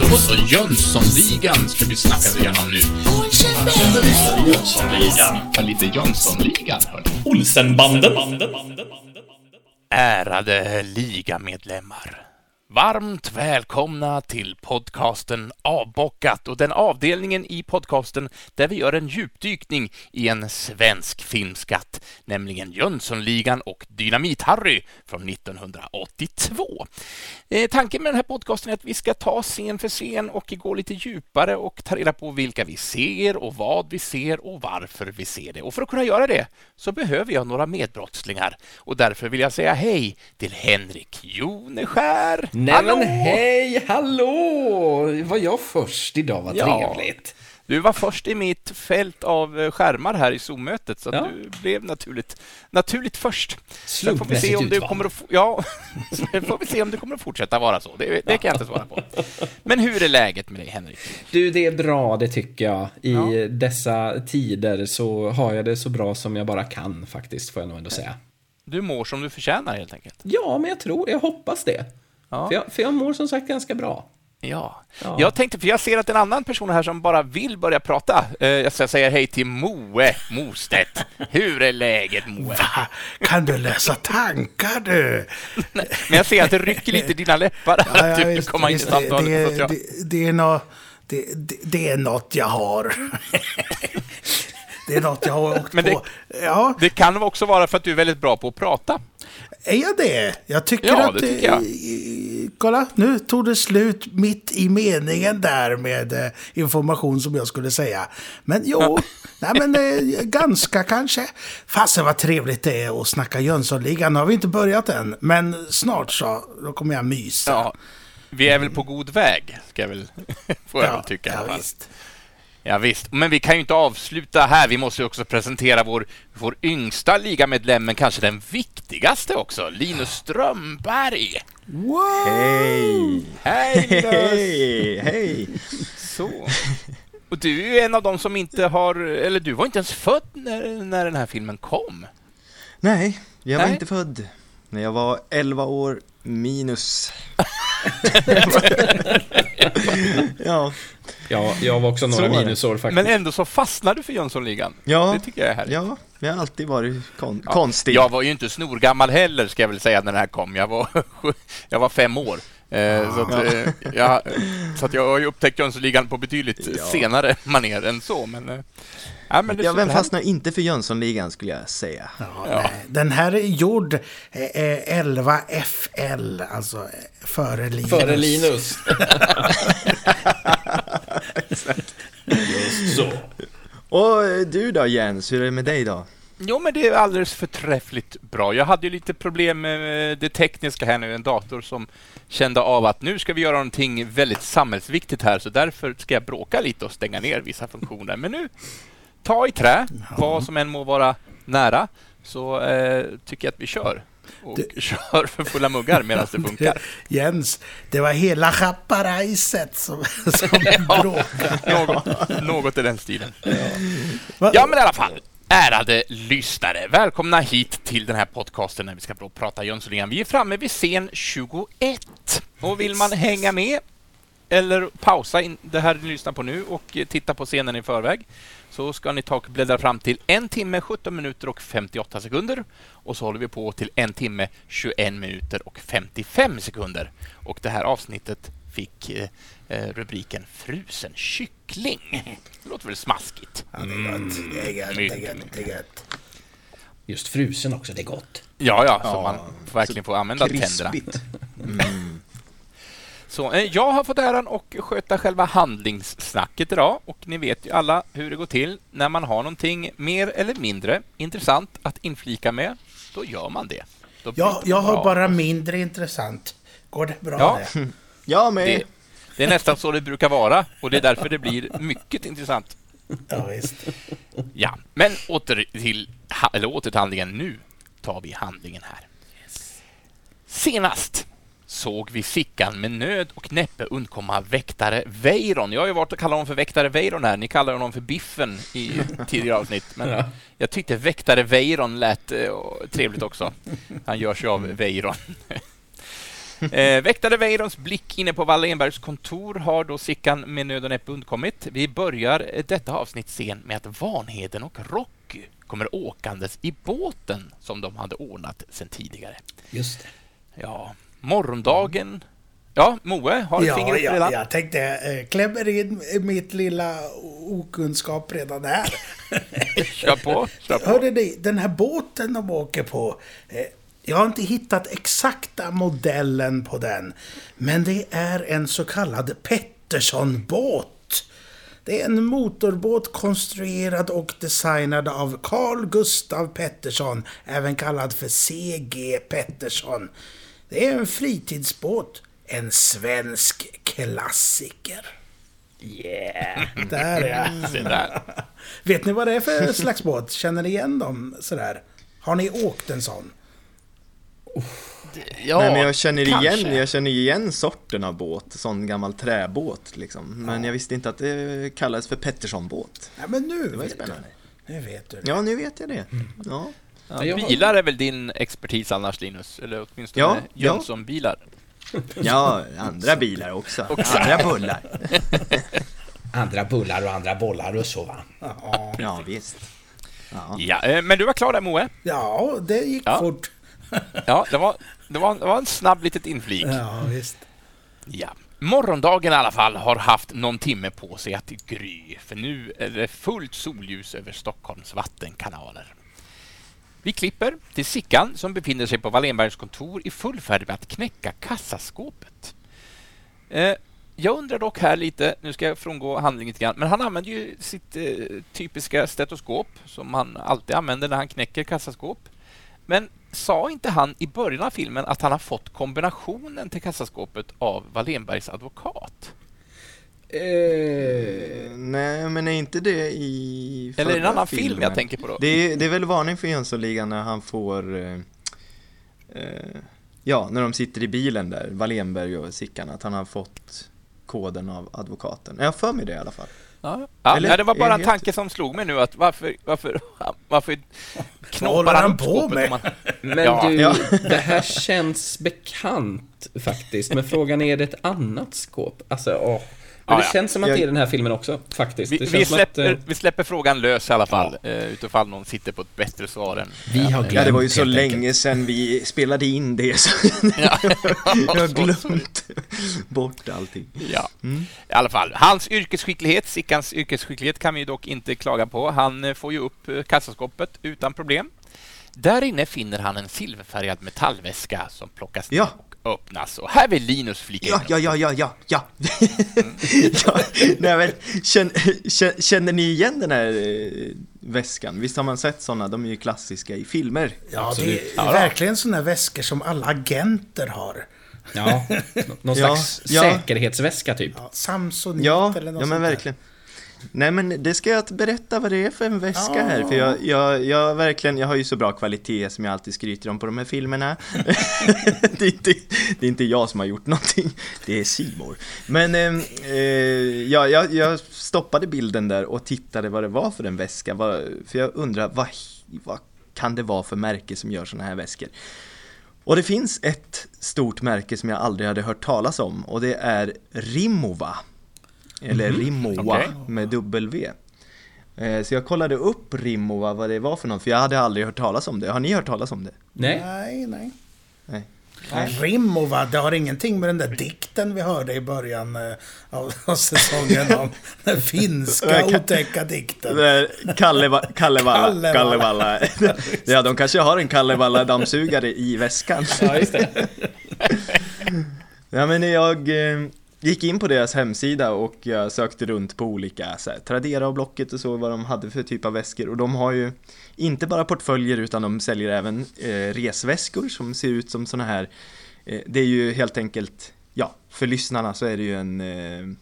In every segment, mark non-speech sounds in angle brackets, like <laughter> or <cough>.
Då så, Jönssonligan ska vi snacka igenom nu. Jönssonligan. Ja, lite Jönssonligan, hörni. Olsenbanden. Ärade ligamedlemmar. Varmt välkomna till podcasten Avbockat och den avdelningen i podcasten där vi gör en djupdykning i en svensk filmskatt, nämligen Jönssonligan och Dynamit-Harry från 1982. Eh, tanken med den här podcasten är att vi ska ta scen för scen och gå lite djupare och ta reda på vilka vi ser och vad vi ser och varför vi ser det. Och för att kunna göra det så behöver jag några medbrottslingar och därför vill jag säga hej till Henrik Joneskär. Nej men hej, hallå! Var jag först idag? Vad Ja. trevligt. Du var först i mitt fält av eh, skärmar här i Zoom-mötet, så Ja. du blev naturligt, naturligt först. Sen får vi se Slumpmässigt om du utvald. kommer att, få- ja, <laughs> sen får vi se om det kommer att fortsätta vara så. Det, det kan jag inte svara på. Men hur är läget med dig, Henrik? Du, det är bra, det tycker jag. I Ja. dessa tider så har jag det så bra som jag bara kan faktiskt, får jag nog ändå säga. Du mår som du förtjänar, helt enkelt. Ja, men jag tror, jag hoppas det. Ja. För, jag, för jag mår som sagt ganska bra. Ja. Ja. Jag tänkte, för jag ser att en annan person här som bara vill börja prata. Eh, Jag ska säga hej till Moe Mostedt. <laughs> Hur är läget, Moe? Kan du läsa tankar du? <laughs> Men jag ser att det rycker lite i dina läppar. Ja, att du visst, kommer in i samtalet. det, det, det, är det, det, det är något jag har. <laughs> det är något jag har åkt Men det- på. Ja, Det kan också vara för att du är väldigt bra på att prata. är jag det? Jag tycker Ja, att... det tycker jag. eh, Kolla, nu tog det slut mitt i meningen där med eh, information som jag skulle säga. Men jo, <laughs> nej men eh, ganska kanske. Fasen vad trevligt det är att snacka Jönssonligan. Nu har vi inte börjat än, men snart så, då kommer jag mysa. Ja, vi är väl på god väg, ska jag väl, får jag väl tycka. ja. Ja, visst. Men vi kan ju inte avsluta här. Vi måste ju också presentera vår, vår yngsta ligamedlem, men kanske den viktigaste också, Linus Strömberg. Wow! Hej! Hej Linus! Hej! Så. Och du är en av dem som inte har, eller du var inte ens född när, när den här filmen kom. Nej, jag var Nej. inte född. När jag var 11 år minus. <laughs> <laughs> ja, Ja, jag var också några minusår faktiskt. Men ändå så fastnade du för Jönssonligan. ja, Det tycker jag är härligt. ja, jag har alltid varit kon- Ja, konstig. Jag var ju inte snorgammal heller, ska jag väl säga, när den här kom. Jag var, <laughs> jag var fem år. Eh, så, att, eh, jag, så att jag har ju upptäckt Jönssonligan på betydligt Ja. senare maner än så. Men, eh, ja, men Ja, vem fastnar inte för Jönssonligan skulle jag säga. Ja, nej. Den här är gjord eh, eh, 11 FL, alltså eh, före Linus. Före Linus. <laughs> Och eh, du då Jens, hur är det med dig då? Jo, men det är alldeles förträffligt bra. Jag hade ju lite problem med det tekniska här nu, en dator som kände av att nu ska vi göra någonting väldigt samhällsviktigt här, så därför ska jag bråka lite och stänga ner vissa funktioner. Men nu, ta i trä, vad som än må vara nära, så eh, tycker jag att vi kör. Och kör för fulla muggar medan det funkar. <laughs> Jens, det var hela Chaparajset som, <laughs> som <laughs> bråkade. Något, något i den stilen. Va- Ja, men i alla fall. Ärade lyssnare, välkomna hit till den här podcasten när vi ska prata Jönssonligan. Vi är framme vid scen 21. Och vill man hänga med eller pausa in det här ni lyssnar på nu och eh, titta på scenen i förväg så ska ni ta och bläddra fram till en timme, 17 minuter och 58 sekunder. Och så håller vi på till en timme, 21 minuter och 55 sekunder. Och det här avsnittet fick eh, eh, rubriken Frusen kyckling. Det låter väl smaskigt? Ja, det är. Det är gött. Det är gött. Det är gött. Just frusen också, det är gott. Ja, ja, så Ja, man får verkligen får använda tänderna. Krispigt. <laughs> Så, eh, jag har fått äran att sköta själva handlingssnacket idag och ni vet ju alla hur det går till när man har någonting mer eller mindre intressant att inflika med. Då gör man det. Då blir Jag, har bara mindre intressant. Går det bra Ja. det? <laughs> Jag med. Det, det är nästan så det brukar vara och det är därför det blir mycket intressant. Ja, visst. Ja, men åter till, eller åter till handlingen. Nu tar vi handlingen här. Senast såg vi Sickan med nöd och näppe undkomma väktare Weiron. Jag har ju varit och kallat honom för väktare Weiron här. Ni kallar honom för Biffen i <laughs> tidigare avsnitt. Men Ja. jag tyckte väktare Weiron lät eh, trevligt också. Han görs ju av Weiron. <laughs> Eh, väktare Weirons blick inne på Wallenbergs kontor har då Sickan med nöd och näppe undkommit. Vi börjar eh, detta avsnitt sen med att Vanheden och Rocky kommer åkandes i båten som de hade ordnat sedan tidigare. Just det. Ja, morgondagen... Ja, Moe, har Ja, fingret ja, redan? jag tänkte eh, klämmer in mitt lilla okunskap redan här. <laughs> Kör på. Kör på. Hörde ni, den här båten de åker på. Eh, jag har inte hittat exakta modellen på den. Men det är en så kallad Pettersson-båt. Det är en motorbåt konstruerad och designad av Carl Gustav Pettersson, även kallad för CG Pettersson. Det är en fritidsbåt, en svensk klassiker. Yeah! <laughs> Där ja. Där. Vet ni vad det är för slags båt? Känner ni igen dem sådär? Har ni åkt en sån? Ja, Nej men jag känner igen, kanske. jag känner igen sorten av båt, sån gammal träbåt liksom. Men jag visste inte att det kallades för Pettersson-båt. Ja, men nu Det var vet du. spännande. Nu vet du. Ja, nu vet jag det. Ja. Ja, bilar är väl din expertis annars, Linus? Eller åtminstone Ja. Jönsson-bilar? ja, andra bilar också. Andra bullar. <laughs> Andra bullar och andra bollar och så va. Ja, Ja, visst. Ja. Ja, eh, men du var klar där, Moe? ja det gick Ja. fort. <laughs> Ja, det var, det var, det var en snabb litet inflik. Ja, visst. Ja. Morgondagen i alla fall har haft någon timme på sig att gry, för nu är det fullt solljus över Stockholms vattenkanaler. Vi klipper till Sickan som befinner sig på Wallenbergs kontor i full färd med att knäcka kassaskåpet. Eh, jag undrar dock här lite, nu ska jag frångå handlingen lite grann, men han använder ju sitt eh, typiska stetoskop som han alltid använder när han knäcker kassaskåp. Men sa inte han i början av filmen att han har fått kombinationen till kassaskåpet av Wallenbergs advokat? Eh, Nej, men är inte det i eller är det en annan film filmen? jag tänker på då? Det är, det är väl varning för Jönssonligan när han får eh, eh, Ja, när de sitter i bilen där, Wallenberg och Sickan, att han har fått koden av advokaten. Jag har för mig det i alla fall. Ja, ja, Eller det var bara en det tanke som slog mig nu att varför, varför, varför knoppar han upp på med? om man- <laughs> Men Ja. du, Ja. <laughs> det här känns bekant faktiskt. Men frågan är, är det ett annat skåp? Alltså, åh. Men det ja. känns som att Jag- det är den här filmen också, faktiskt. Vi, det vi, känns som att, släpper, eh, vi släpper frågan lös i alla fall, ja. utifall någon sitter på ett bättre svar än... Vi har glömt. Ja, det var ju så länge enkelt. sedan vi spelade in det så Ja. <laughs> jag har <laughs> glömt bort allting. Ja, Mm. i alla fall. Hans yrkesskicklighet, Sickans yrkesskicklighet kan vi ju dock inte klaga på. Han eh, får ju upp eh, kassaskåpet utan problem. Där inne finner han en silverfärgad metallväska som plockas ner Ja. och öppnas. Och här vill Linus flika Ja, in. ja, ja, ja, ja, ja. <laughs> ja nej, men, känner, känner, ni igen den här eh, väskan? Visst har man sett sådana? De är ju klassiska i filmer. Ja, Absolut. det är Ja, verkligen sådana väskor som alla agenter har. Ja, någon <laughs> slags ja. säkerhetsväska typ. Ja, Samsonite Ja, eller något ja men sånt där. Nej men det ska jag berätta vad det är för en väska Ja. här, för jag, jag, jag verkligen, jag har ju så bra kvalitet som jag alltid skryter om på de här filmerna. <laughs> det, är inte, det är inte jag som har gjort någonting, det är Simor. Men eh, eh, ja, jag, jag stoppade bilden där och tittade vad det var för en väska, för jag undrar vad, vad kan det vara för märke som gör såna här väskor? Och det finns ett stort märke som jag aldrig hade hört talas om och det är Rimowa. Eller Rimowa Okej. med W. Eh, Så jag kollade upp Rimowa, vad det var för något, för jag hade aldrig hört talas om det. Har ni hört talas om det? Nej, Nej, nej. Nej. Rimova, det har ingenting med den där dikten vi hörde i början eh, av, säsongen om <laughs> den finska otäcka dikten. <laughs> Kalleva, Kallevalla, Kallevalla. <laughs> Kallevalla. Ja, de kanske har en Kallevalla dammsugare i väskan. ja just det. Ja men jag eh, gick in på deras hemsida och jag sökte runt på olika så här, Tradera och Blocket och så vad de hade för typ av väskor och de har ju inte bara portföljer utan de säljer även eh, resväskor som ser ut som såna här eh, Det är ju helt enkelt, ja för lyssnarna så är det ju en, eh,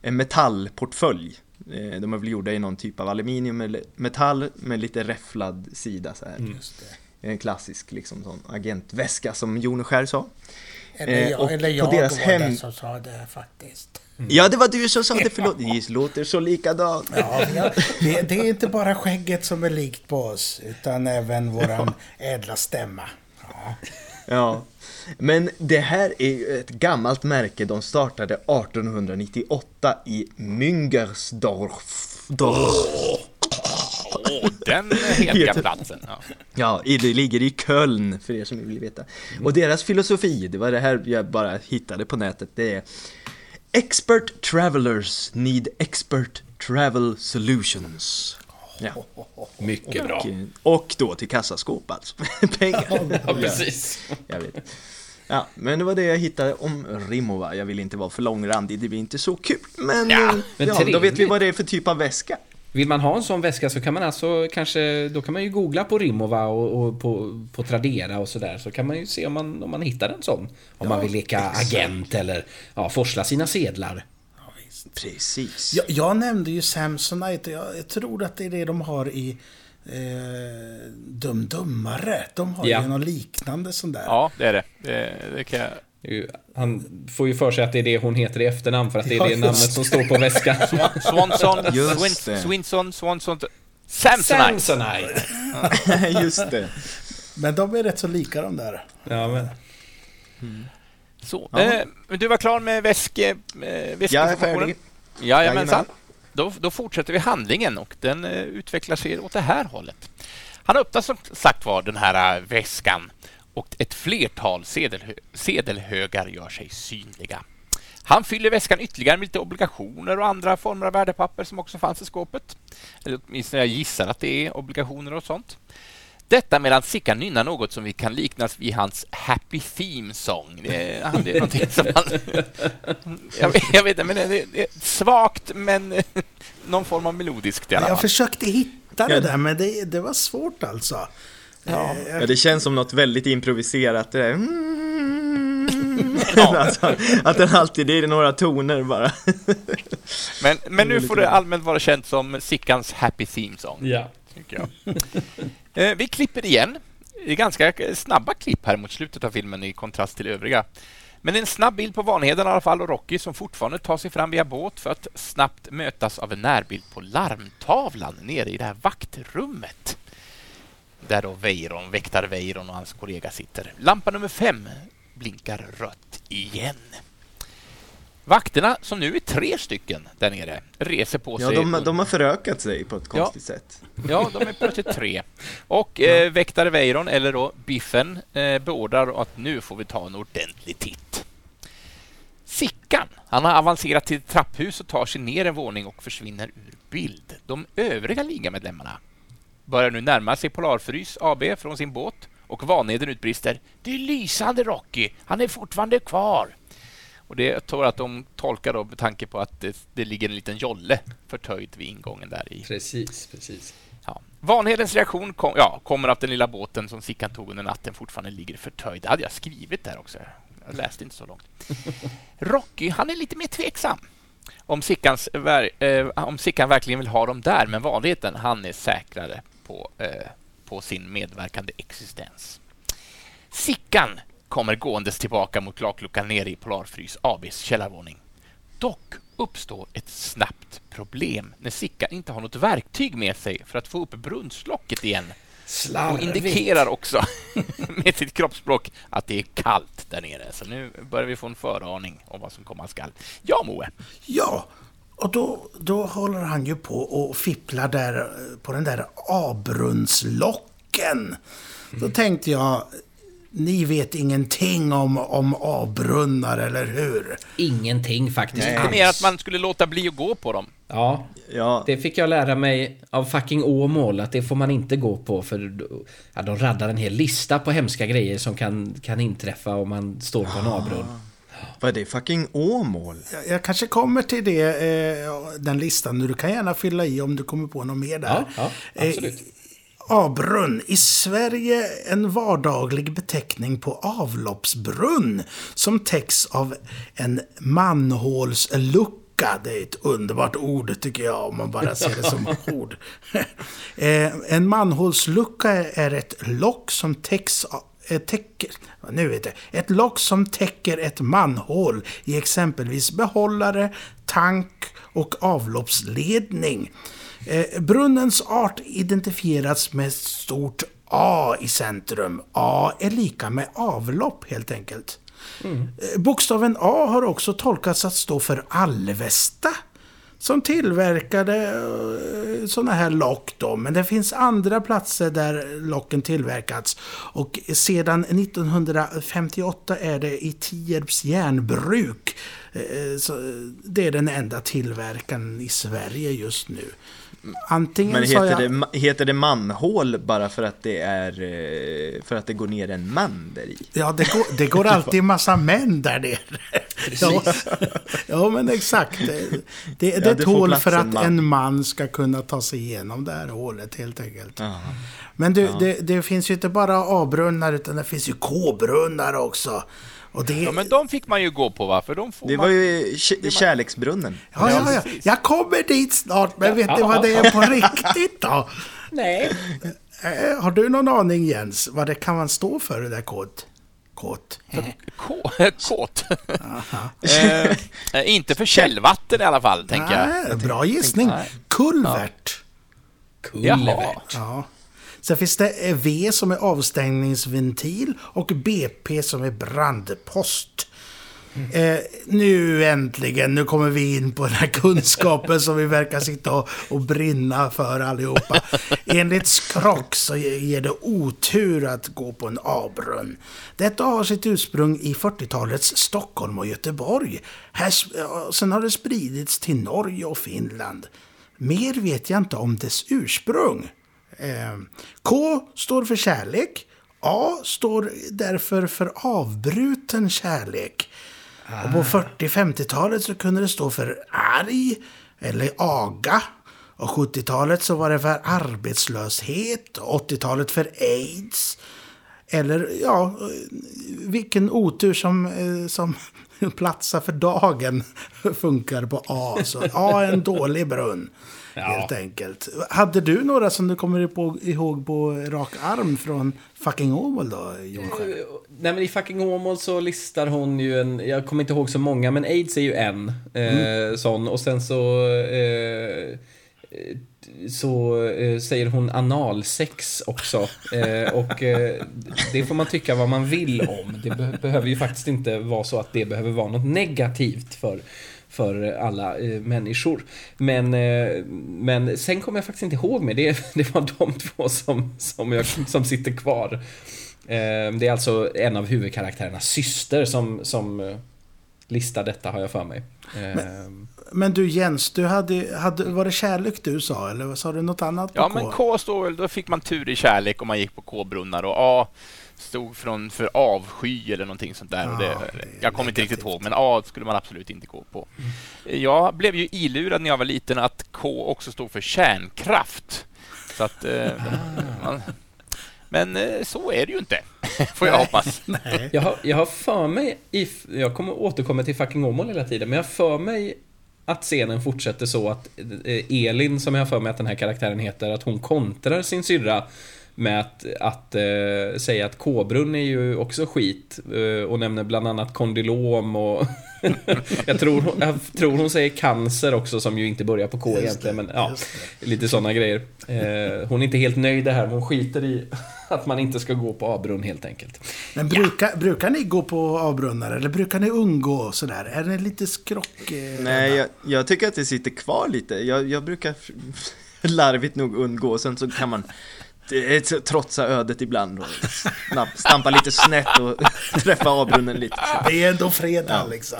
en metallportfölj eh, De är väl gjorda i någon typ av aluminium eller metall med lite räfflad sida så här. Det. En klassisk liksom sån agentväska som Joneskär sa. Eller Eh, jag, och eller på jag deras var hem- som sa det faktiskt. Ja, det var du som sa det, förlåt. Det låter så likadant. Ja, har, det, det är inte bara skägget som är likt på oss, utan även våran ädla stämma. Ja. Ja. Men det här är ett gammalt märke. De startade 1898 i Müngersdorf. Dorf. Åh, den heliga <laughs> platsen. Ja. Ja, det ligger i Köln, för er som vill veta. Och deras filosofi, det var det här jag bara hittade på nätet, det är Expert travelers need expert travel solutions. Ja. Mycket bra. Och, och då till kassaskåp alltså. <laughs> Pengar. Ja, precis. Jag vet. Ja, men det var det jag hittade om Rimova. Jag vill inte vara för långrandig, det blir inte så kul. Men, Ja, eh, men ja, då vet vi vad det är för typ av väska. Vill man ha en sån väska så kan man alltså kanske, då kan man ju googla på Rimowa och, och på, på Tradera och sådär. Så kan man ju se om man, om man hittar en sån. Om man vill leka agent eller ja, forsla sina sedlar. Precis. Jag, jag nämnde ju Samsonite, jag, jag tror att det är det de har i eh, Dum Dummare. De har Ja. ju något liknande sån där. ja, det är det. det, det kan jag... Han får ju för sig att det är det hon heter i efternamn för att det är Ja, det namnet det. som står på väskan. <laughs> Swanson, <laughs> Swin. Swinson, Swanson... Samsonite! Samsonite! <laughs> Just det. Men de är rätt så lika de där. Ja, men. Så. Ja. Eh, men du var klar med väske, eh, Jag är väskinformationen? färdig. Jajamensan. Då, då fortsätter vi handlingen och den eh, utvecklar sig åt det här hållet. Han öppnar som sagt var den här eh, väskan och ett flertal sedelhö sedelhögar gör sig synliga. Han fyller väskan ytterligare med lite obligationer och andra former av värdepapper som också fanns i skåpet. Eller åtminstone jag gissar att det är obligationer och sånt. Detta medan Sickan nynnar något som vi kan liknas vid hans Happy Theme Song. Det är, det är någonting som han... <laughs> Jag vet, jag vet inte, men det är, svagt men <laughs> någon form av melodiskt i alla Jag fall. försökte hitta det där, men det, det var svårt alltså. Ja. Ja, det känns som något väldigt improviserat. Det. Mm. <laughs> alltså, att den alltid, det är några toner bara. <laughs> Men, men nu får det allmänt vara känt som Sickans Happy Theme Song. Ja. tycker jag. Eh, Vi klipper igen. Det är ganska snabba klipp här mot slutet av filmen i kontrast till övriga. Men en snabb bild på Vanheden i alla fall och Rocky som fortfarande tar sig fram via båt för att snabbt mötas av en närbild på larmtavlan nere i det här vaktrummet. Där då Weiron, väktare Weiron och hans kollega sitter. Lampa nummer fem blinkar rött igen. Vakterna, som nu är tre stycken där nere, reser på Ja, sig. de, och- de har förökat sig på ett Ja. konstigt sätt. Ja, de är plötsligt tre. Och eh, väktare Weiron, eller då Biffen, eh, beordrar att nu får vi ta en ordentlig titt. Sickan, han har avancerat till ett trapphus och tar sig ner en våning och försvinner ur bild. De övriga ligamedlemmarna börjar nu närma sig Polarfrys AB från sin båt och Vanheden utbrister ”Det är lysande Rocky, han är fortfarande kvar!” Och det tror jag att de tolkar då med tanke på att det, det ligger en liten jolle förtöjd vid ingången där i Precis, precis. Ja. Vanhedens reaktion kom, ja, kommer att den lilla båten som Sickan tog under natten fortfarande ligger förtöjd. Det hade jag skrivit där också. Jag läste inte så långt. <laughs> Rocky, han är lite mer tveksam. Om, Sickans, eh, om Sickan verkligen vill ha dem där, men vanligheten, han är säkrare på, eh, på sin medverkande existens. Sickan kommer gåendes tillbaka mot lakluckan nere i Polarfrys ABs källarvåning. Dock uppstår ett snabbt problem när Sickan inte har något verktyg med sig för att få upp brunnslocket igen och Slarvigt. indikerar också <laughs> med sitt kroppsspråk att det är kallt där nere. Så nu börjar vi få en föraning om vad som komma skall. Ja, Moe. Ja, och då, då håller han ju på och fipplar där på den där avbrunnslocken. Då tänkte jag, ni vet ingenting om, om avbrunnar, eller hur? Ingenting faktiskt Nej. Det är mer att man skulle låta bli att gå på dem. Ja, Ja, det fick jag lära mig av fucking Åmål att det får man inte gå på för då- ja, de raddar en hel lista på hemska grejer som kan, kan inträffa om man står på en avbrunn. Vad är det fucking Åmål? Jag, jag kanske kommer till det, eh, den listan. Du kan gärna fylla i om du kommer på något mer där. Ja, ja, absolut. Eh, avbrunn. I Sverige en vardaglig beteckning på avloppsbrunn som täcks av en manhålslucka Lucka, det är ett underbart ord tycker jag, om man bara ser det som <laughs> ord. Eh, en manhålslucka är ett lock som täcks av eh, täcker, nu vet jag, ett lock som täcker ett manhål i exempelvis behållare, tank och avloppsledning. Eh, brunnens art identifierats med stort A i centrum. A är lika med avlopp helt enkelt. Mm. Bokstaven A har också tolkats att stå för Alvesta. Som tillverkade eh, sådana här lock då. Men det finns andra platser där locken tillverkats. Och sedan 1958 är det i Tierps järnbruk. Eh, det är den enda tillverkaren i Sverige just nu. Antingen Men heter, jag... det, heter det manhål bara för att det är eh, för att det går ner en man där i? Ja, det går, det går alltid <laughs> massa män där nere. Ja, ja, men exakt. Det, det, ja, det är ett hål för att en man. en man ska kunna ta sig igenom det här hålet helt enkelt. Aha. Men du, ja. det, det finns ju inte bara A-brunnar utan det finns ju K-brunnar också. Och det... Ja, men de fick man ju gå på va? För de får det man... var ju kärleksbrunnen. Ja, ja, ja. Jag kommer dit snart, men vet du vad det är på riktigt då? Nej. Eh, har du någon aning Jens, vad det kan man stå för det där kod? Kåt. <laughs> <laughs> Kåt? eh, inte för källvatten i alla fall, tänker jag. Bra gissning. Kulvert. Kulvert. Ja. Sen finns det V som är avstängningsventil och BP som är brandpost. Eh, nu äntligen, nu kommer vi in på den här <laughs> kunskapen som vi verkar sitta och, och brinna för allihopa. Enligt Skrock så ger det otur att gå på en avbrunn. Detta har sitt ursprung i 40-talets Stockholm och Göteborg. Här, sen har det spridits till Norge och Finland. Mer vet jag inte om dess ursprung. Eh, K står för kärlek. A står därför för avbruten kärlek. Ah. Och på 40-50-talet så kunde det stå för arg eller aga. Och 70-talet så var det för arbetslöshet. 80-talet för aids. Eller ja, vilken otur som, eh, som <laughs> platsar för dagen <laughs> funkar på A. Så A är en dålig brunn. Ja. Helt enkelt. Hade du några som du kommer ihåg på rak arm från Fucking Åmål då, Jonsjö? Eh, nej men i Fucking Åmål så listar hon ju en, jag kommer inte ihåg så många, men aids är ju en eh, mm. sån. Och sen så eh, så eh, säger hon analsex också. Eh, och eh, det får man tycka vad man vill om. Det be behöver ju faktiskt inte vara så att det behöver vara något negativt för för alla eh, människor. Men, eh, men sen kommer jag faktiskt inte ihåg mer. Det, <laughs> det var de två som, som, jag, som sitter kvar. Eh, det är alltså en av huvudkaraktärernas syster som, som eh, listar detta har jag för mig. Men, eh, men, du Jens, du hade, hade, var det kärlek du sa eller sa du något annat? ja, K? men K står väl, då fick man tur i kärlek om man gick på K-brunnar och A stod från för avsky eller någonting sånt där. Ja, det, jag kommer inte riktigt ihåg, men A skulle man absolut inte gå på. Mm. Jag blev ju ilurad när jag var liten att K också stod för kärnkraft. Så att, eh, <laughs> ah. man, men eh, så är det ju inte, får jag hoppas. <laughs> Nej. Jag, har, jag har för mig, if, jag kommer återkomma till fucking Åmål hela tiden, men jag har för mig att scenen fortsätter så att eh, Elin, som jag har för mig att den här karaktären heter, att hon kontrar sin syrra med att, att äh, säga att K-brunn är ju också skit äh, och nämner bland annat kondylom och <laughs> jag, tror, jag tror hon säger cancer också som ju inte börjar på K just egentligen men ja, lite sådana grejer. Äh, hon är inte helt nöjd det här men hon skiter i <laughs> att man inte ska gå på A-brunn helt enkelt. Men brukar, ja. brukar ni gå på A-brunnar eller brukar ni umgå sådär? Är det lite skrock? Nej, jag, jag, tycker att det sitter kvar lite. Jag, jag brukar <laughs> larvigt nog undgå, sen så kan man trotsa ödet ibland och stampa lite snett och <laughs> träffa avbrunnen lite. Det är ändå fredag ja. liksom.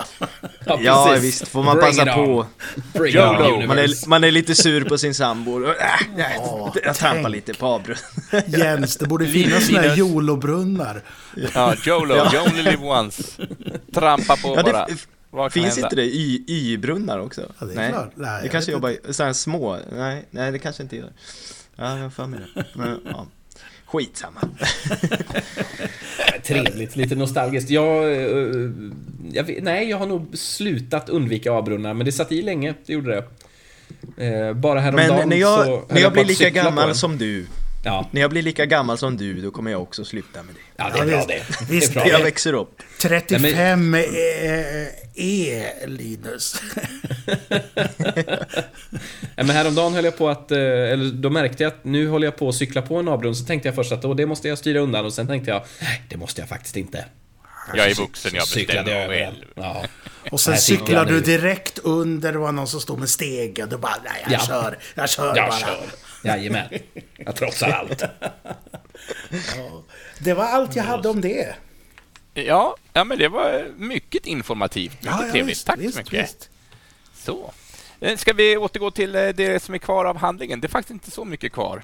Ja, ja visst, får man Bring passa på. Ja, man, är, man är lite sur på sin sambo. Äh, oh, jag trampar lite på avbrunnen. <laughs> Jens, det borde finnas såna här YOLO-brunnar. Ja, YOLO, you only live once. Trampa på ja, bara. Finns inte det Y-brunnar också? Ja, det är nej. klart. Nej, det kanske jobbar i små. Nej, nej, det kanske inte gör. Ja, jag har för mig det. Men, ja. Skitsamma. <laughs> Trevligt, lite nostalgiskt. Jag, eh, jag nej, jag har nog slutat undvika A-brunnar, men det satt i länge, det gjorde det. Eh, bara häromdagen Men när jag, så när jag på blir lika gammal som du, Ja, när jag blir lika gammal som du, då kommer jag också sluta med det. ja det är bra det. Visst, det är bra. Jag växer upp. 35 är, är Linus. <laughs> Ja, men häromdagen höll jag på att, eller då märkte jag att nu håller jag på att cykla på en avgrund, så tänkte jag först att åh, det måste jag styra undan och sen tänkte jag, nej, det måste jag faktiskt inte. Jag är vuxen, jag bestämmer själv. Ja. Och sen cyklar du direkt under, det var någon som stod med stegen. Du bara, nej jag Ja. kör, jag kör Jag bara. kör. Jajamän. Jag trotsar allt. Det var allt jag hade om det. Ja, ja, men det var mycket informativt. Mycket trevligt. visst, Tack visst, så mycket. visst. Så. Eh, ska vi återgå till eh, det som är kvar av handlingen? Det är faktiskt inte så mycket kvar.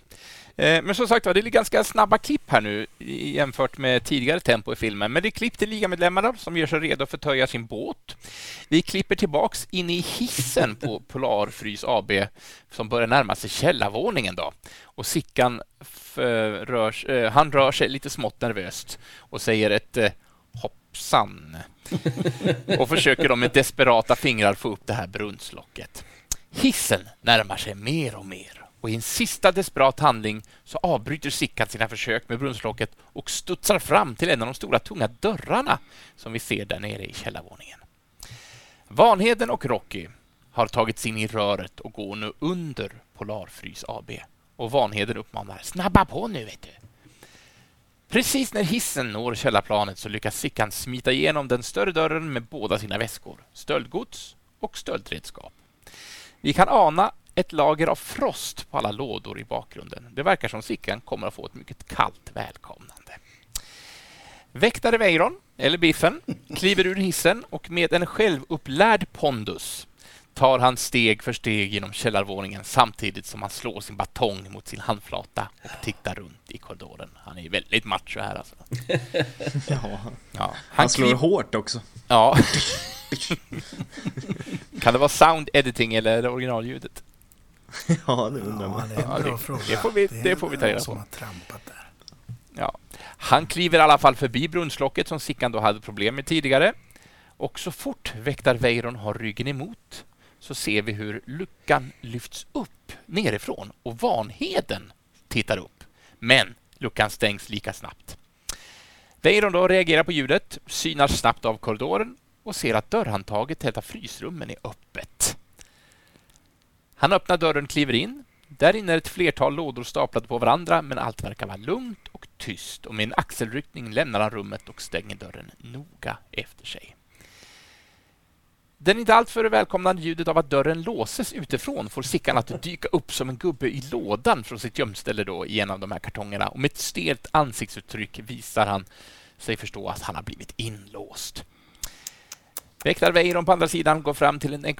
Eh, men som sagt var, det är ganska snabba klipp här nu jämfört med tidigare tempo i filmen. Men det är klipp till ligamedlemmarna som gör sig redo för att töja sin båt. Vi klipper tillbaks in i hissen på <laughs> Polarfrys AB som börjar närma sig källarvåningen. Då. Och Sickan rör, han rör sig lite smått nervöst och säger ett eh, och försöker då med desperata fingrar få upp det här brunnslocket. Hissen närmar sig mer och mer och i en sista desperat handling så avbryter Sickan sina försök med brunnslocket och studsar fram till en av de stora tunga dörrarna som vi ser där nere i källarvåningen. Vanheden och Rocky har tagits in i röret och går nu under Polarfrys AB. Och Vanheden uppmanar ”Snabba på nu, vet du”. Precis när hissen når källarplanet så lyckas Sickan smita igenom den större dörren med båda sina väskor, stöldgods och stöldredskap. Vi kan ana ett lager av frost på alla lådor i bakgrunden. Det verkar som Sickan kommer att få ett mycket kallt välkomnande. Väktare Weiron, eller Biffen, kliver ur hissen och med en självupplärd pondus tar han steg för steg genom källarvåningen samtidigt som han slår sin batong mot sin handflata och tittar runt i korridoren. Han är väldigt macho här alltså. <laughs> Ja. Ja, Han slår hårt också. Ja. <laughs> kan det vara sound editing eller originalljudet? Ja, det undrar Ja, man. det är en Ja, bra det- det får vi- är det får vi ta reda på. Ja. Han kliver i alla fall förbi brunnslocket som Sickan då hade problem med tidigare. Och så fort väktar Weiron har ryggen emot så ser vi hur luckan lyfts upp nerifrån och Vanheden tittar upp. Men luckan stängs lika snabbt. Weiron då reagerar på ljudet, synar snabbt av korridoren och ser att dörrhandtaget till ett av frysrummen är öppet. Han öppnar dörren och kliver in. Där inne är ett flertal lådor staplade på varandra, men allt verkar vara lugnt och tyst och med en axelryckning lämnar han rummet och stänger dörren noga efter sig. Den inte alltför välkomnande ljudet av att dörren låses utifrån får Sickan att dyka upp som en gubbe i lådan från sitt gömställe då i en av de här kartongerna. Och med ett stelt ansiktsuttryck visar han sig förstå att han har blivit inlåst. Väktare Weiron på andra sidan går fram till en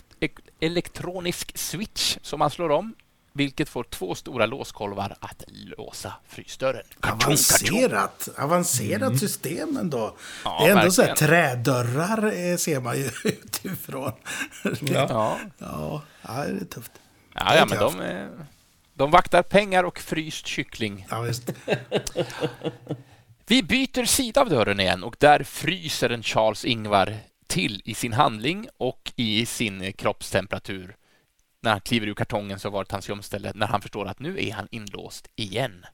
elektronisk switch som han slår om, vilket får två stora låskolvar att låsa frysdörren. Avancerat, avancerat system ändå. Ja, det är ändå så här, verkligen. trädörrar eh, ser man ju <laughs> utifrån. Ja. Ja, ja, det är tufft. Ja, ja, men de, eh, de vaktar pengar och fryst kyckling. Ja, visst. Vi byter sida av dörren igen och där fryser en Charles Ingvar till i sin handling och i sin kroppstemperatur. När han kliver ur kartongen så var det hans gömställe, när han förstår att nu är han inlåst igen.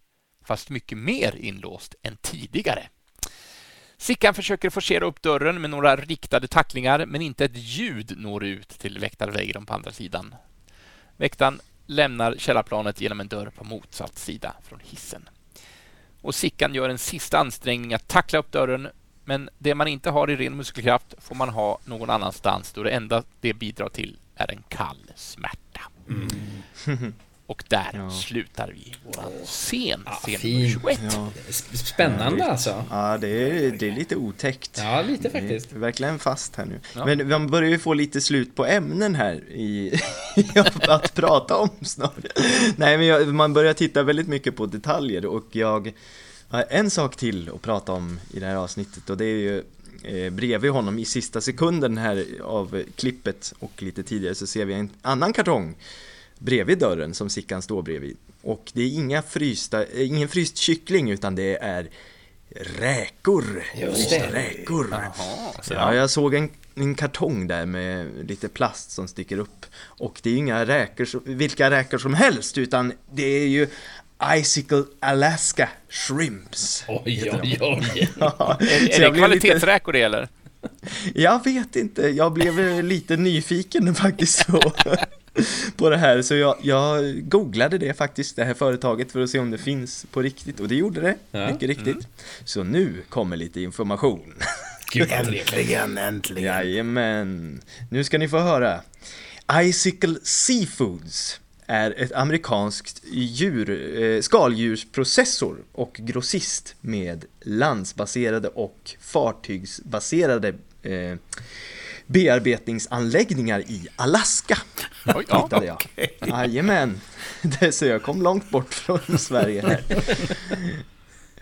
Fast mycket mer inlåst än tidigare. Sickan försöker forcera upp dörren med några riktade tacklingar, men inte ett ljud når ut till väktare Weiron på andra sidan. Väktaren lämnar källarplanet genom en dörr på motsatt sida från hissen. Och Sickan gör en sista ansträngning att tackla upp dörren, men det man inte har i ren muskelkraft får man ha någon annanstans då det enda det bidrar till är en kall smärta. <laughs> Och där Ja. slutar vi våran scen, Ja, scen nummer fint. 21. Ja, Sp- Spännande alltså. ja det, är, det är lite otäckt. Ja, lite faktiskt. Det är verkligen fast här nu. Ja. Men man börjar ju få lite slut på ämnen här i <laughs> att prata om snart. Nej, men jag, man börjar titta väldigt mycket på detaljer och jag har en sak till att prata om i det här avsnittet och det är ju eh, bredvid honom i sista sekunden här av klippet och lite tidigare så ser vi en annan kartong bredvid dörren som Sickan står bredvid. Och det är inga frysta, eh, ingen fryst kyckling utan det är räkor. Just det. räkor. Jaha, så Ja, jag såg en en kartong där med lite plast som sticker upp. Och det är inga räkor, vilka räkor som helst, utan det är ju Icicle Alaska Shrimps. Oj, oj, oj. <laughs> Ja, Är, så är det jag blev lite- kvalitetsräkor det eller? Jag vet inte, jag blev lite nyfiken faktiskt på, <laughs> på det här. Så jag, jag googlade det faktiskt, det här företaget, för att se om det finns på riktigt. Och det gjorde det, Ja. mycket riktigt. Så nu kommer lite information. Gud. Äntligen, äntligen. Jajamän. Nu ska ni få höra. Icicle Seafoods är ett amerikanskt djur, eh, skaldjursprocessor och grossist med landsbaserade och fartygsbaserade eh, bearbetningsanläggningar i Alaska. Oj, ja. Hittade jag. Jajamän. <laughs> Det, så jag kom långt bort från <laughs> Sverige här.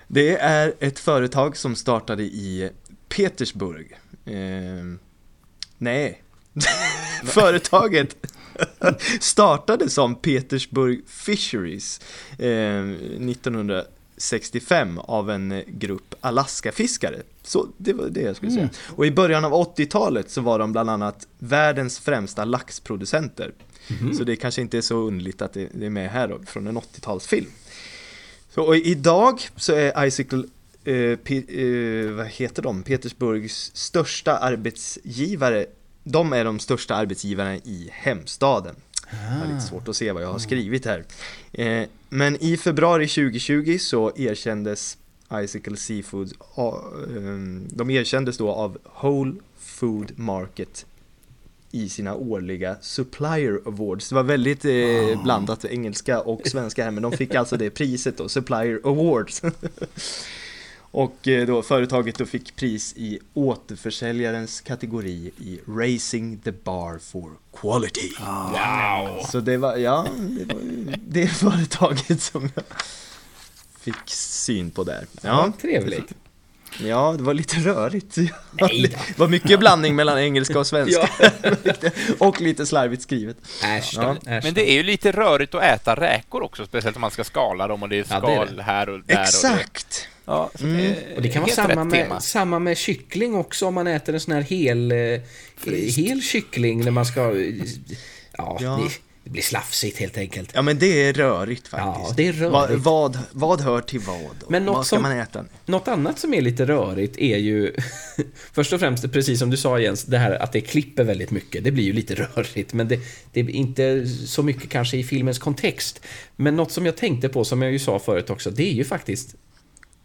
Det är ett företag som startade i Petersburg. Eh, nej. <laughs> Företaget <laughs> startade som Petersburg Fisheries eh, 1965 av en eh, grupp Alaskafiskare. Så det var det jag skulle säga. Och i början av 80-talet så var de bland annat världens främsta laxproducenter. Så det kanske inte är så underligt att det, det är med här då, från en 80-talsfilm. Så och idag så är Icicle, eh, eh, vad heter de, Petersburgs största arbetsgivare. De är de största arbetsgivarna i hemstaden. Jag har lite svårt att se vad jag har skrivit här. Eh, men i februari 2020 så erkändes Icicle Seafoods, ah, ehm, de erkändes då av Whole Food Market i sina årliga Supplier Awards. Det var väldigt eh, blandat engelska och svenska här, men de fick alltså det priset då, Supplier Awards. <laughs> och eh, då företaget då fick pris i återförsäljarens kategori i Raising the Bar for Quality. Wow! Så det var, ja, det var det företaget som jag fick syn på där. Ja, Ja, trevligt. Ja det var lite rörigt. <laughs> Nej. Det var mycket blandning mellan engelska och svenska. Ja. <laughs> och lite slarvigt skrivet. Äsch Ja. Men det är ju lite rörigt att äta räkor också, speciellt om man ska skala dem och det är Ja, skal det är det. här och där. Och det. Exakt! Ja, så Mm. det, Och det kan vara samma med, tema. samma med kyckling också om man äter en sån här hel, eh, hel kyckling när man ska... eh, Ja, Ja. Det, det blir slafsigt helt enkelt. Ja men det är rörigt faktiskt. Ja, det är rörigt. Vad, vad, vad hör till vad? då? Men något vad ska som- man äta nu? Något annat som är lite rörigt är ju <laughs> Först och främst, precis som du sa Jens, det här att det klipper väldigt mycket. Det blir ju lite <laughs> rörigt, men det, det är inte så mycket kanske i filmens kontext. Men något som jag tänkte på, som jag ju sa förut också, det är ju faktiskt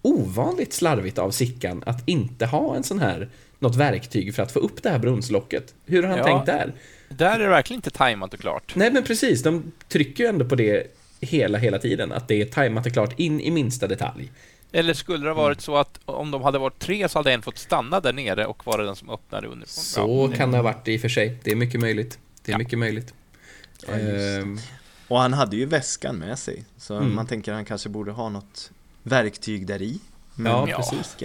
ovanligt slarvigt av Sickan att inte ha en sån här något verktyg för att få upp det här brunnslocket. Hur har han Ja. tänkt där? Där är det verkligen inte tajmat och klart. Nej men precis, de trycker ju ändå på det hela, hela tiden. Att det är tajmat och klart in i minsta detalj. Eller skulle det ha varit så att om de hade varit tre så hade en fått stanna där nere och vara den som öppnade underifrån? Så Ja, kan det ha varit i och för sig. Det är mycket möjligt. Det är Ja. mycket möjligt. Ehm, Och han hade ju väskan med sig. Så Mm. man tänker att han kanske borde ha något verktyg där i. Men Ja, precis.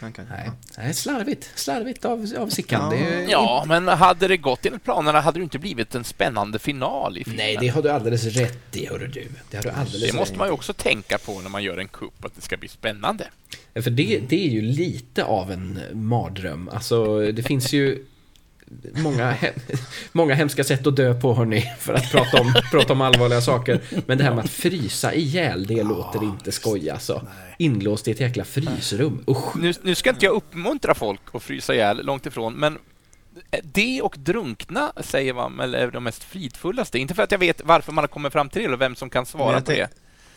Ja. Kan, nej, ja. nej, slarvigt. Slarvigt av, av Sickan. Ja. Det är, Ja, men hade det gått enligt planerna hade det inte blivit en spännande final i filmen. Nej, det har du alldeles rätt i, hörru du. Det har du alldeles Det måste man ju också tänka på när man gör en kupp, att det ska bli spännande. i. För det, det är ju lite av en mardröm. Alltså, det finns ju många, he- många hemska sätt att dö på, hörni, för att prata om, <laughs> prata om allvarliga saker. Men det här med att frysa ihjäl, det låter inte skoj alltså. Inlåst i ett jäkla frysrum. Usch. Nu, nu ska inte jag uppmuntra folk att frysa ihjäl, långt ifrån, men det och drunkna säger man väl är de mest fridfullaste. Inte för att jag vet varför man har kommit fram till det och vem som kan svara på det.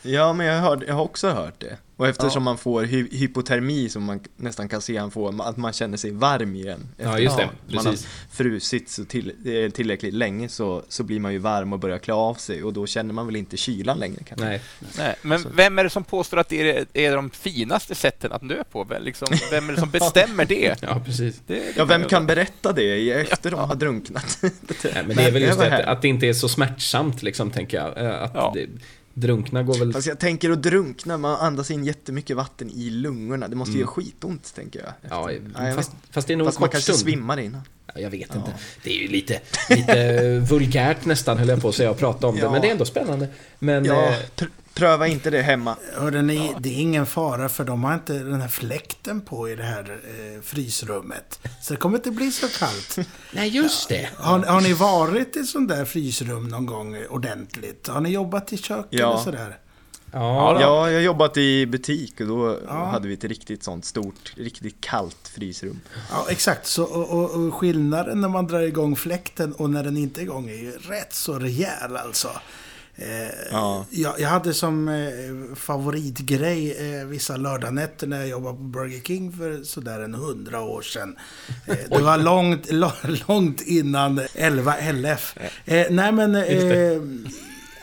Ja, men jag, hörde, jag har också hört det. Och eftersom man får hy hypotermi som man nästan kan se han får, att man känner sig varm igen. Ja, just det. Man har Precis. frusit så till, eh, tillräckligt länge så, så blir man ju varm och börjar klä av sig och då känner man väl inte kylan längre kanske. Nej. Nej, men vem är det som påstår att det är, är de finaste sätten att dö på? Väl, Liksom, vem är det som <laughs> bestämmer det? Ja, precis. det, det Ja, vem kan berätta det efter de har drunknat? <laughs> Nej, men det är väl just det, att, att det inte är så smärtsamt, liksom, tänker jag. Eh, Att Ja. det, drunkna går väl... Fast jag tänker att drunkna, man andas in jättemycket vatten i lungorna. Det måste ju göra skitont, tänker jag. Ja, jag fast, fast det är nog en Fast man kort kanske stund. svimmar innan. Ja, jag vet inte. Det är ju lite, lite <laughs> vulgärt nästan, höll jag på att säga, att prata om det. Ja. Men det är ändå spännande. Men... Ja, eh, pr- Pröva inte det hemma. Hörde ni, det är ingen fara för de har inte den här fläkten på i det här eh, frysrummet. Så det kommer inte bli så kallt. <laughs> Nej, just det. Har, har ni varit i sånt där frysrum någon gång ordentligt? Har ni jobbat i kök Ja. eller sådär? Ja, Ja, jag har jobbat i butik och då Ja. hade vi ett riktigt sånt stort, riktigt kallt frysrum. Ja, exakt. Så, och, och, och skillnaden när man drar igång fläkten och när den inte är igång är ju rätt så rejäl alltså. Eh, Ja. jag, jag hade som eh, favoritgrej eh, vissa lördagnätter när jag jobbade på Burger King för sådär en hundra år sedan. <laughs> Det var långt, långt, innan 11 LF. Nej men...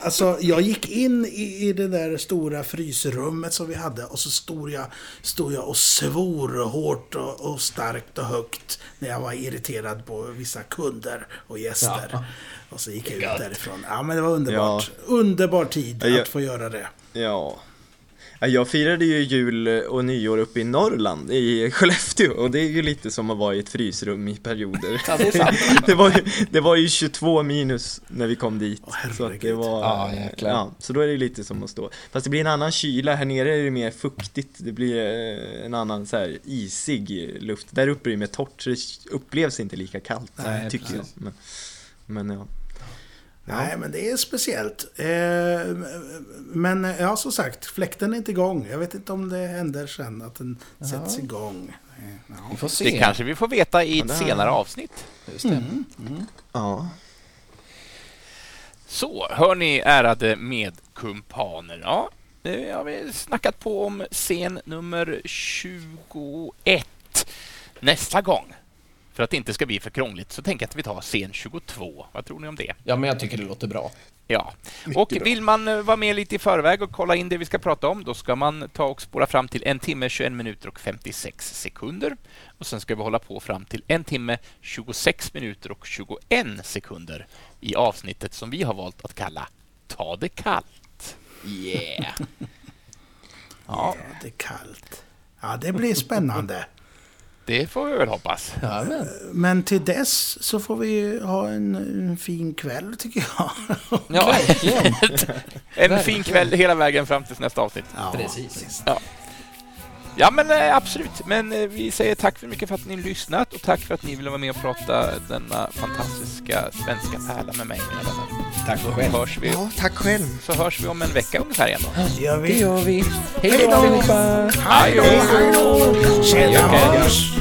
Alltså, jag gick in i, i det där stora frysrummet som vi hade och så stod jag, stod jag och svor hårt och, och starkt och högt när jag var irriterad på vissa kunder och gäster. Ja. Och så gick jag ut därifrån. Ja, men det var underbart. Underbar tid Ja, jag- att få göra det. Ja. Ja, Jag firade ju jul och nyår uppe i Norrland, i Skellefteå, och det är ju lite som att vara i ett frysrum i perioder. Ja, det är sant. <laughs> det, var ju, det var ju 22 minus när vi kom dit. Åh, så att det var... Ja, jäklar. ja, så då är det lite som att stå. Fast det blir en annan kyla, här nere är det mer fuktigt, det blir eh, en annan så här isig luft. Där uppe är det mer torrt, så det upplevs inte lika kallt, Nej, tycker jag. Men, men ja. Nej, men det är speciellt. Eh, men eh, ja, som sagt, fläkten är inte igång. Jag vet inte om det händer sen att den sätts igång. Eh, Vi Ja. får se. Det kanske vi får veta i Ja, ett det- senare avsnitt. Just det. ja. Så, hör ni ärade medkumpaner. Ja, nu har vi snackat på om scen nummer 21. Nästa gång, för att det inte ska bli för krångligt, så tänker jag att vi tar scen 22. Vad tror ni om det? Ja, men jag tycker det låter bra. Ja, och vill man eh, vara med lite i förväg och kolla in det vi ska prata om, då ska man ta och spåra fram till en timme, 21 minuter och 56 sekunder. Och sen ska vi hålla på fram till en timme, 26 minuter och 21 sekunder i avsnittet som vi har valt att kalla Ta det kallt. Yeah! Ja, <laughs> Ja, det är kallt. Ja, det blir spännande. Det får vi väl hoppas. Ja, men. Men till dess så får vi ju ha en, en fin kväll, tycker jag. Ja, <laughs> Verkligen. en fin kväll hela vägen fram till nästa avsnitt. Ja, Precis. Ja, men eh, absolut. Men eh, vi säger tack så mycket för att ni lyssnat och tack för att ni ville vara med och prata denna fantastiska svenska pärla med mig, mina vänner. Tack Så själv. hörs vi, ja, tack själv. så hörs vi om en vecka ungefär igen då. Det gör Det vi. gör vi. Hej då allihopa! Hej då! Tjena! Hörs.